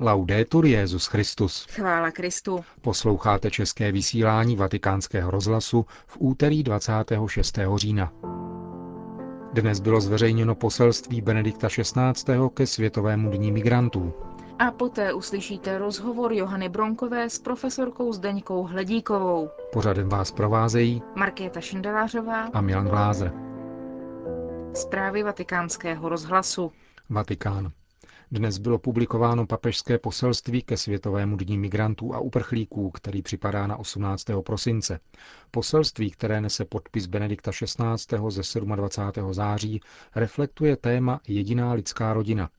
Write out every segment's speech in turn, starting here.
Laudetur Jezus Christus. Chvála Kristu. Posloucháte české vysílání Vatikánského rozhlasu v úterý 26. října. Dnes bylo zveřejněno poselství Benedikta XVI. ke Světovému dní migrantů. A poté uslyšíte rozhovor Johany Bronkové s profesorkou Zdeňkou Hledíkovou. Pořadem vás provázejí Markéta Šindelářová a Milan Glázer. Zprávy vatikánského rozhlasu. Vatikán. Dnes bylo publikováno papežské poselství ke Světovému dní migrantů a uprchlíků, který připadá na 18. prosince. Poselství, které nese podpis Benedikta XVI. ze 27. září, reflektuje téma Jediná lidská rodina.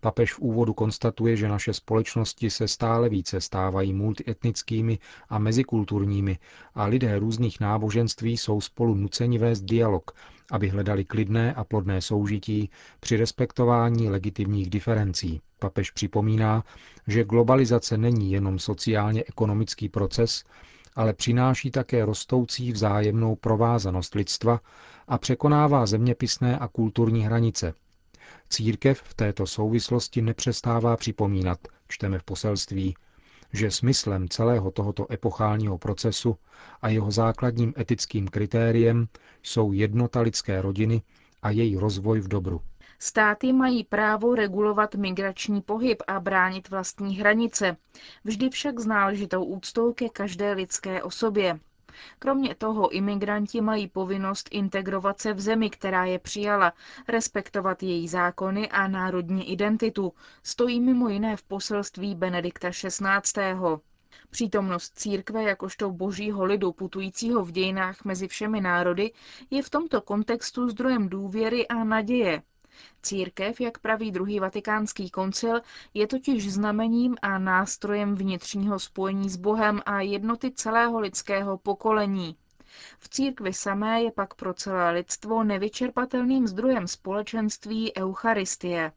Papež v úvodu konstatuje, že naše společnosti se stále více stávají multietnickými a mezikulturními a lidé různých náboženství jsou spolu nuceni vést dialog, aby hledali klidné a plodné soužití při respektování legitimních diferencí. Papež připomíná, že globalizace není jenom sociálně-ekonomický proces, ale přináší také rostoucí vzájemnou provázanost lidstva a překonává zeměpisné a kulturní hranice, Církev v této souvislosti nepřestává připomínat, čteme v poselství, že smyslem celého tohoto epochálního procesu a jeho základním etickým kritériem jsou jednota lidské rodiny a její rozvoj v dobru. Státy mají právo regulovat migrační pohyb a bránit vlastní hranice, vždy však s náležitou úctou ke každé lidské osobě. Kromě toho imigranti mají povinnost integrovat se v zemi, která je přijala, respektovat její zákony a národní identitu, stojí mimo jiné v poselství Benedikta XVI. Přítomnost církve jakožto božího lidu putujícího v dějinách mezi všemi národy je v tomto kontextu zdrojem důvěry a naděje. Církev, jak praví druhý vatikánský koncil, je totiž znamením a nástrojem vnitřního spojení s Bohem a jednoty celého lidského pokolení. V církvi samé je pak pro celé lidstvo nevyčerpatelným zdrojem společenství Eucharistie.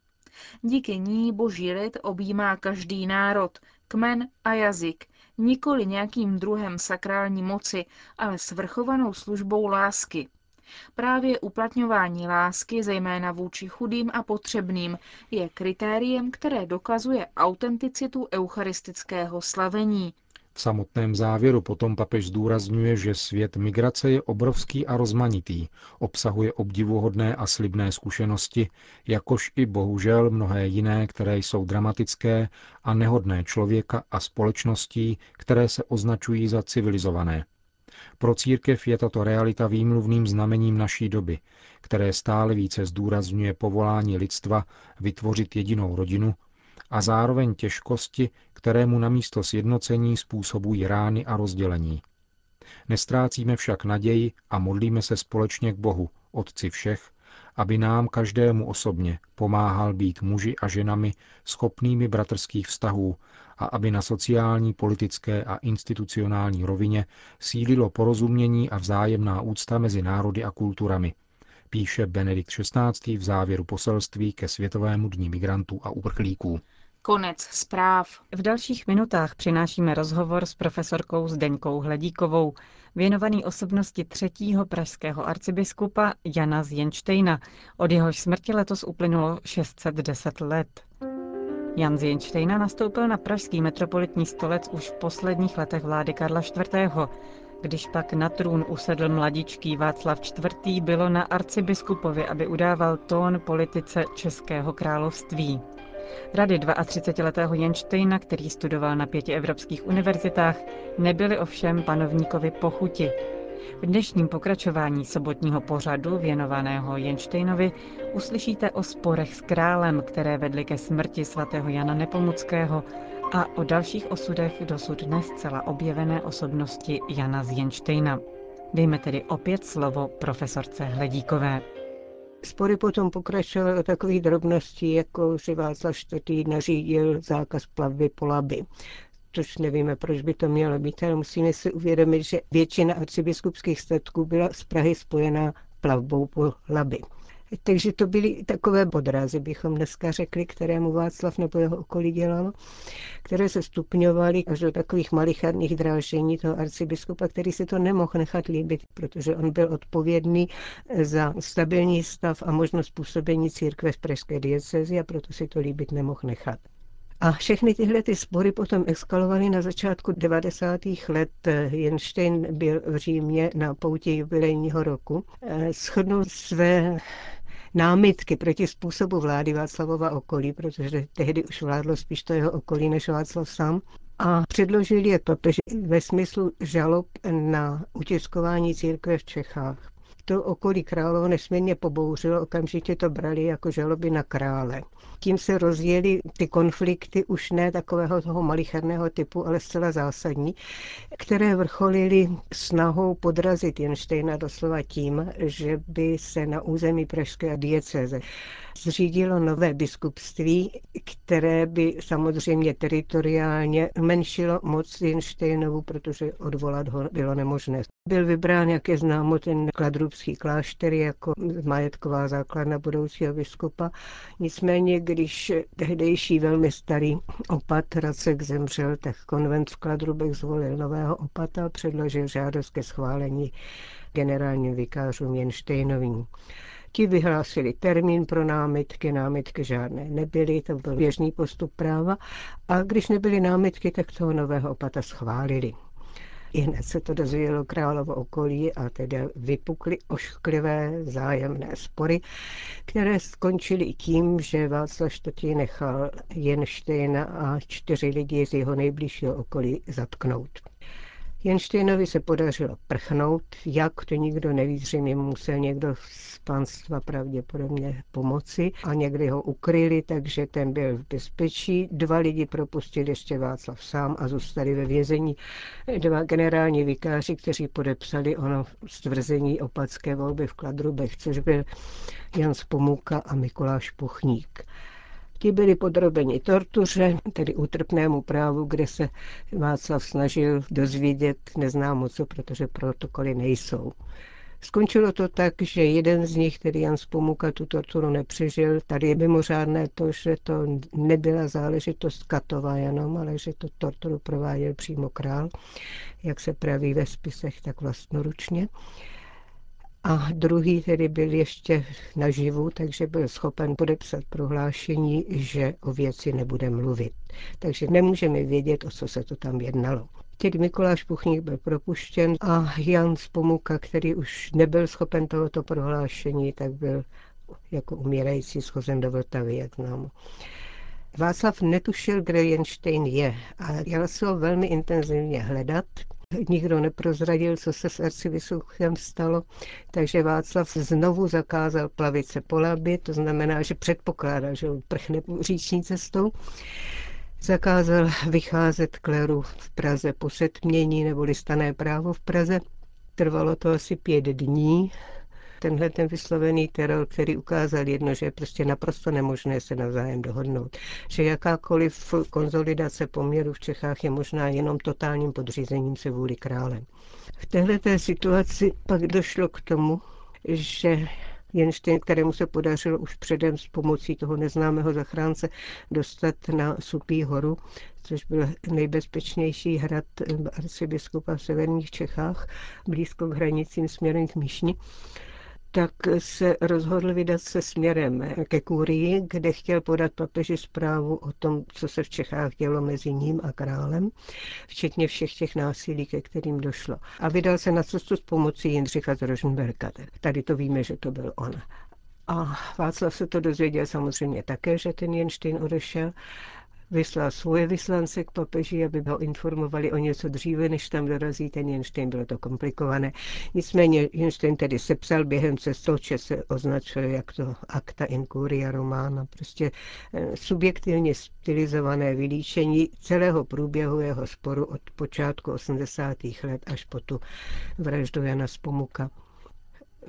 Díky ní boží lid objímá každý národ, kmen a jazyk, nikoli nějakým druhem sakrální moci, ale svrchovanou službou lásky. Právě uplatňování lásky, zejména vůči chudým a potřebným, je kritériem, které dokazuje autenticitu eucharistického slavení. V samotném závěru potom papež zdůrazňuje, že svět migrace je obrovský a rozmanitý, obsahuje obdivuhodné a slibné zkušenosti, jakož i bohužel mnohé jiné, které jsou dramatické a nehodné člověka a společností, které se označují za civilizované. Pro církev je tato realita výmluvným znamením naší doby, které stále více zdůrazňuje povolání lidstva vytvořit jedinou rodinu a zároveň těžkosti, kterému namísto sjednocení způsobují rány a rozdělení. Nestrácíme však naději a modlíme se společně k Bohu, Otci všech, aby nám každému osobně pomáhal být muži a ženami schopnými bratrských vztahů a aby na sociální, politické a institucionální rovině sílilo porozumění a vzájemná úcta mezi národy a kulturami, píše Benedikt XVI. v závěru poselství ke Světovému dní migrantů a uprchlíků. Konec zpráv. V dalších minutách přinášíme rozhovor s profesorkou Zdeňkou Hledíkovou, věnovaný osobnosti třetího pražského arcibiskupa Jana Zjenštejna. Od jehož smrti letos uplynulo 610 let. Jan Zjenštejna nastoupil na pražský metropolitní stolec už v posledních letech vlády Karla IV. Když pak na trůn usedl mladičký Václav IV., bylo na arcibiskupovi, aby udával tón politice Českého království. Rady 32-letého Jenštejna, který studoval na pěti evropských univerzitách, nebyly ovšem panovníkovi pochuti. V dnešním pokračování sobotního pořadu věnovaného Jenštejnovi uslyšíte o sporech s králem, které vedly ke smrti svatého Jana Nepomuckého a o dalších osudech dosud dnes zcela objevené osobnosti Jana z Jenštejna. Dejme tedy opět slovo profesorce Hledíkové. Spory potom pokračovaly o takových drobností, jako že Václav IV. nařídil zákaz plavby po Labi což nevíme, proč by to mělo být, ale musíme si uvědomit, že většina arcibiskupských statků byla z Prahy spojená plavbou po Labi. Takže to byly takové podrázy, bychom dneska řekli, kterému Václav nebo jeho okolí dělal, které se stupňovaly až do takových malicharných drážení toho arcibiskupa, který si to nemohl nechat líbit, protože on byl odpovědný za stabilní stav a možnost působení církve v pražské diecezi a proto si to líbit nemohl nechat. A všechny tyhle ty spory potom eskalovaly na začátku 90. let. Jenstein byl v Římě na poutě jubilejního roku. Shodnul své námitky proti způsobu vlády Václavova okolí, protože tehdy už vládlo spíš to jeho okolí než Václav sám. A předložili je papeži ve smyslu žalob na utiskování církve v Čechách to okolí králo nesmírně pobouřilo, okamžitě to brali jako žaloby na krále. Tím se rozjeli ty konflikty už ne takového toho malicherného typu, ale zcela zásadní, které vrcholily snahou podrazit Jenštejna doslova tím, že by se na území pražské dieceze zřídilo nové biskupství, které by samozřejmě teritoriálně umenšilo moc Jenštejnovu, protože odvolat ho bylo nemožné. Byl vybrán, jak je známo, ten kladrubský klášter jako majetková základna budoucího biskupa. Nicméně, když tehdejší velmi starý opat Racek zemřel, tak konvent v Kladrubech zvolil nového opata a předložil žádost ke schválení generálním vikářům Jenštejnovým. Ti vyhlásili termín pro námitky, námitky žádné nebyly, to byl běžný postup práva a když nebyly námitky, tak toho nového opata schválili. I hned se to dozvědělo královo okolí a tedy vypukly ošklivé zájemné spory, které skončily tím, že Václav IV. nechal Jenštejna a čtyři lidi z jeho nejbližšího okolí zatknout. Jenštejnovi se podařilo prchnout, jak to nikdo neví, zřejmě musel někdo z panstva pravděpodobně pomoci a někdy ho ukryli, takže ten byl v bezpečí. Dva lidi propustili ještě Václav sám a zůstali ve vězení dva generální vikáři, kteří podepsali ono stvrzení opatské volby v Kladrubech, což byl Jan Spomuka a Mikuláš Puchník. Ti byli podrobeni tortuře, tedy útrpnému právu, kde se Václav snažil dozvědět neznámo co, protože protokoly nejsou. Skončilo to tak, že jeden z nich, tedy Jan Spomuka, tu torturu nepřežil. Tady je mimořádné to, že to nebyla záležitost Katova jenom, ale že to torturu prováděl přímo král, jak se praví ve spisech, tak vlastnoručně. A druhý tedy byl ještě naživu, takže byl schopen podepsat prohlášení, že o věci nebude mluvit. Takže nemůžeme vědět, o co se to tam jednalo. Teď Mikuláš Puchník byl propuštěn a Jan Spomuka, který už nebyl schopen tohoto prohlášení, tak byl jako umírající schozen do Vltavy, jak známo. Václav netušil, kde Jenštejn je a jel se ho velmi intenzivně hledat nikdo neprozradil, co se s arcibiskuchem stalo, takže Václav znovu zakázal plavice po Labi, to znamená, že předpokládá, že on prchne říční cestou. Zakázal vycházet kleru v Praze po setmění nebo listané právo v Praze. Trvalo to asi pět dní, tenhle ten vyslovený teror, který ukázal jedno, že je prostě naprosto nemožné se navzájem dohodnout. Že jakákoliv konzolidace poměru v Čechách je možná jenom totálním podřízením se vůli krále. V této situaci pak došlo k tomu, že Jenštejn, kterému se podařilo už předem s pomocí toho neznámého zachránce dostat na Supí horu, což byl nejbezpečnější hrad arcibiskupa v severních Čechách, blízko k hranicím směrem k Míšni, tak se rozhodl vydat se směrem ke kurii, kde chtěl podat papeži zprávu o tom, co se v Čechách dělo mezi ním a králem, včetně všech těch násilí, ke kterým došlo. A vydal se na cestu s pomocí Jindřicha z Rožnberka. Tady to víme, že to byl on. A Václav se to dozvěděl samozřejmě také, že ten Jenštejn odešel vyslal svoje vyslance k papeži, aby ho informovali o něco dříve, než tam dorazí ten Jenštejn. Bylo to komplikované. Nicméně Jenštejn tedy sepsal během cestoče, se označuje jak to akta incuria romana, prostě eh, subjektivně stylizované vylíčení celého průběhu jeho sporu od počátku 80. let až po tu vraždu Jana Spomuka.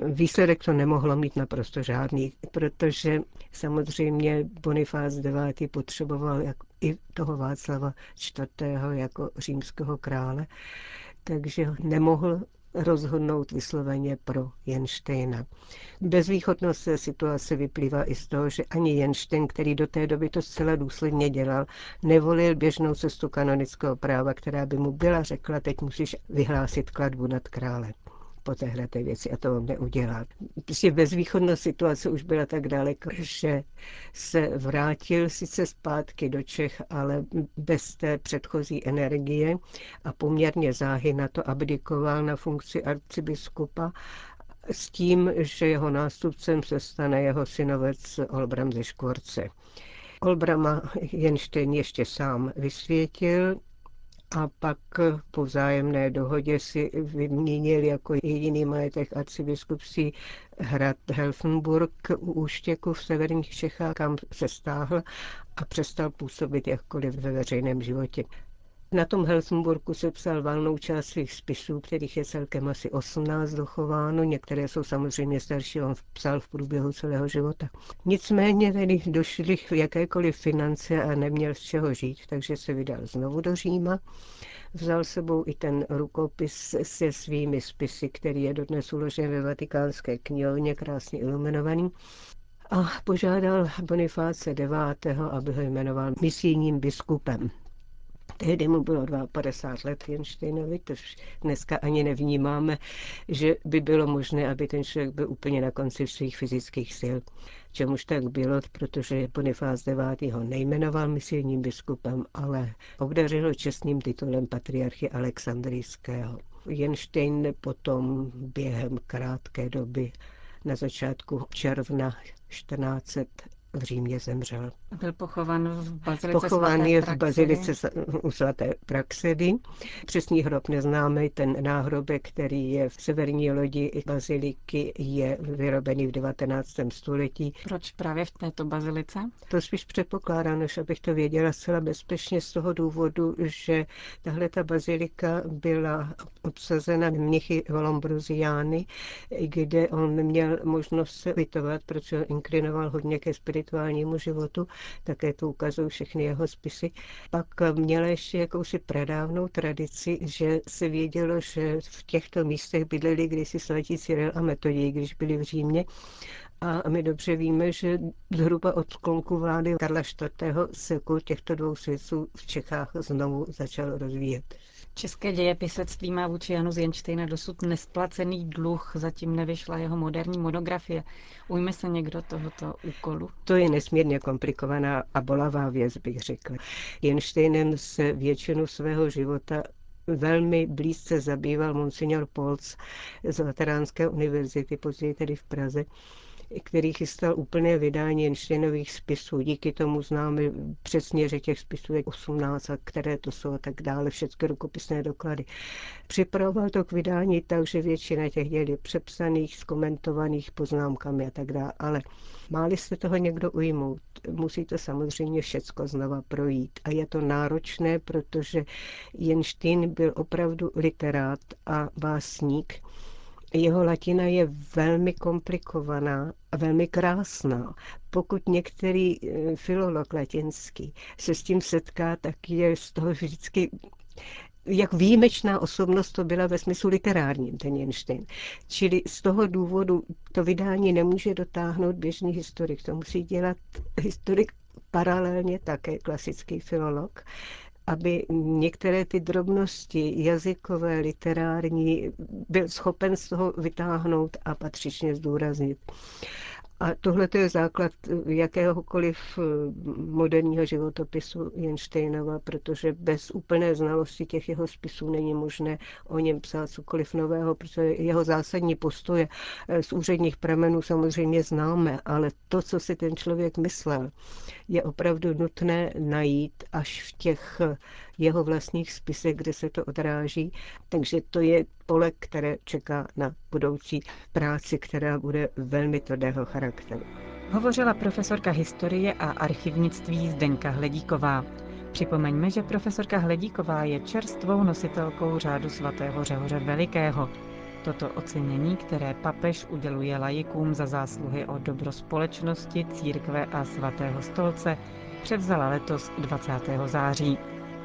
Výsledek to nemohlo mít naprosto žádný, protože samozřejmě Bonifác IX. potřeboval jak i toho Václava IV. jako římského krále, takže nemohl rozhodnout vysloveně pro Jenštejna. Bezvýchodnost se situace vyplývá i z toho, že ani Jenštejn, který do té doby to zcela důsledně dělal, nevolil běžnou cestu kanonického práva, která by mu byla řekla, teď musíš vyhlásit kladbu nad krále. Po téhle věci a to on neudělá. Prostě bezvýchodnost situace už byla tak daleko, že se vrátil sice zpátky do Čech, ale bez té předchozí energie a poměrně záhy na to abdikoval na funkci arcibiskupa s tím, že jeho nástupcem se stane jeho synovec Olbram ze Škvorce. Olbrama Jenštejn ještě sám vysvětil a pak po vzájemné dohodě si vyměnil jako jediný majetek arcibiskupství hrad Helfenburg u Úštěku v severních Čechách, kam se stáhl a přestal působit jakkoliv ve veřejném životě. Na tom Helsingborku se psal valnou část svých spisů, kterých je celkem asi 18 dochováno. Některé jsou samozřejmě starší, on psal v průběhu celého života. Nicméně tedy došly jakékoliv finance a neměl z čeho žít, takže se vydal znovu do Říma. Vzal sebou i ten rukopis se svými spisy, který je dodnes uložen ve vatikánské knihovně, krásně iluminovaný a požádal Bonifáce IX., aby ho jmenoval misijním biskupem. Tehdy mu bylo 52 let Jenštejnovi, to dneska ani nevnímáme, že by bylo možné, aby ten člověk byl úplně na konci svých fyzických sil. Čemuž tak bylo, protože Bonifác IX. ho nejmenoval misijním biskupem, ale obdařil ho čestným titulem patriarchy Alexandrijského. Jenštejn potom během krátké doby na začátku června 1400 v Římě zemřel. Byl pochovan v bazilice Pochován svaté je v bazilice u svaté Praxedy. Přesný hrob neznáme, ten náhrobek, který je v severní lodi baziliky, je vyrobený v 19. století. Proč právě v této bazilice? To spíš předpokládám, než abych to věděla zcela bezpečně z toho důvodu, že tahle ta bazilika byla obsazena mnichy Lombruziány, kde on měl možnost se vytovat, protože inklinoval hodně ke spirituálnímu životu, také to ukazují všechny jeho spisy. Pak měla ještě jakousi pradávnou tradici, že se vědělo, že v těchto místech bydleli kdysi svatí Cyril a Metodij, když byli v Římě. A my dobře víme, že zhruba od sklonku vlády Karla IV. se těchto dvou svědců v Čechách znovu začal rozvíjet. České dějepisectví má vůči Janu Zjenštejna dosud nesplacený dluh, zatím nevyšla jeho moderní monografie. Ujme se někdo tohoto úkolu? To je nesmírně komplikovaná a bolavá věc, bych řekla. Jenštejnem se většinu svého života velmi blízce zabýval monsignor Polc z Lateránské univerzity, později tedy v Praze který chystal úplné vydání Einsteinových spisů. Díky tomu známe přesně, že těch spisů je 18 a které to jsou a tak dále, všechny rukopisné doklady. Připravoval to k vydání tak, že většina těch děl je přepsaných, skomentovaných poznámkami a tak dále, ale máli se toho někdo ujmout, musí to samozřejmě všecko znova projít. A je to náročné, protože Jenštejn byl opravdu literát a básník, jeho latina je velmi komplikovaná a velmi krásná. Pokud některý eh, filolog latinský se s tím setká, tak je z toho vždycky jak výjimečná osobnost to byla ve smyslu literárním, ten Jenstein. Čili z toho důvodu to vydání nemůže dotáhnout běžný historik. To musí dělat historik paralelně také klasický filolog aby některé ty drobnosti jazykové, literární byl schopen z toho vytáhnout a patřičně zdůraznit. A tohle je základ jakéhokoliv eh, moderního životopisu Jenštejnova, protože bez úplné znalosti těch jeho spisů není možné o něm psát cokoliv nového, protože jeho zásadní postoje eh, z úředních pramenů samozřejmě známe, ale to, co si ten člověk myslel, je opravdu nutné najít až v těch jeho vlastních spisech, kde se to odráží. Takže to je pole, které čeká na budoucí práci, která bude velmi tvrdého charakteru. Hovořila profesorka historie a archivnictví Zdenka Hledíková. Připomeňme, že profesorka Hledíková je čerstvou nositelkou řádu svatého Řehoře Velikého. Toto ocenění, které papež uděluje lajikům za zásluhy o dobro společnosti, církve a svatého stolce, převzala letos 20. září.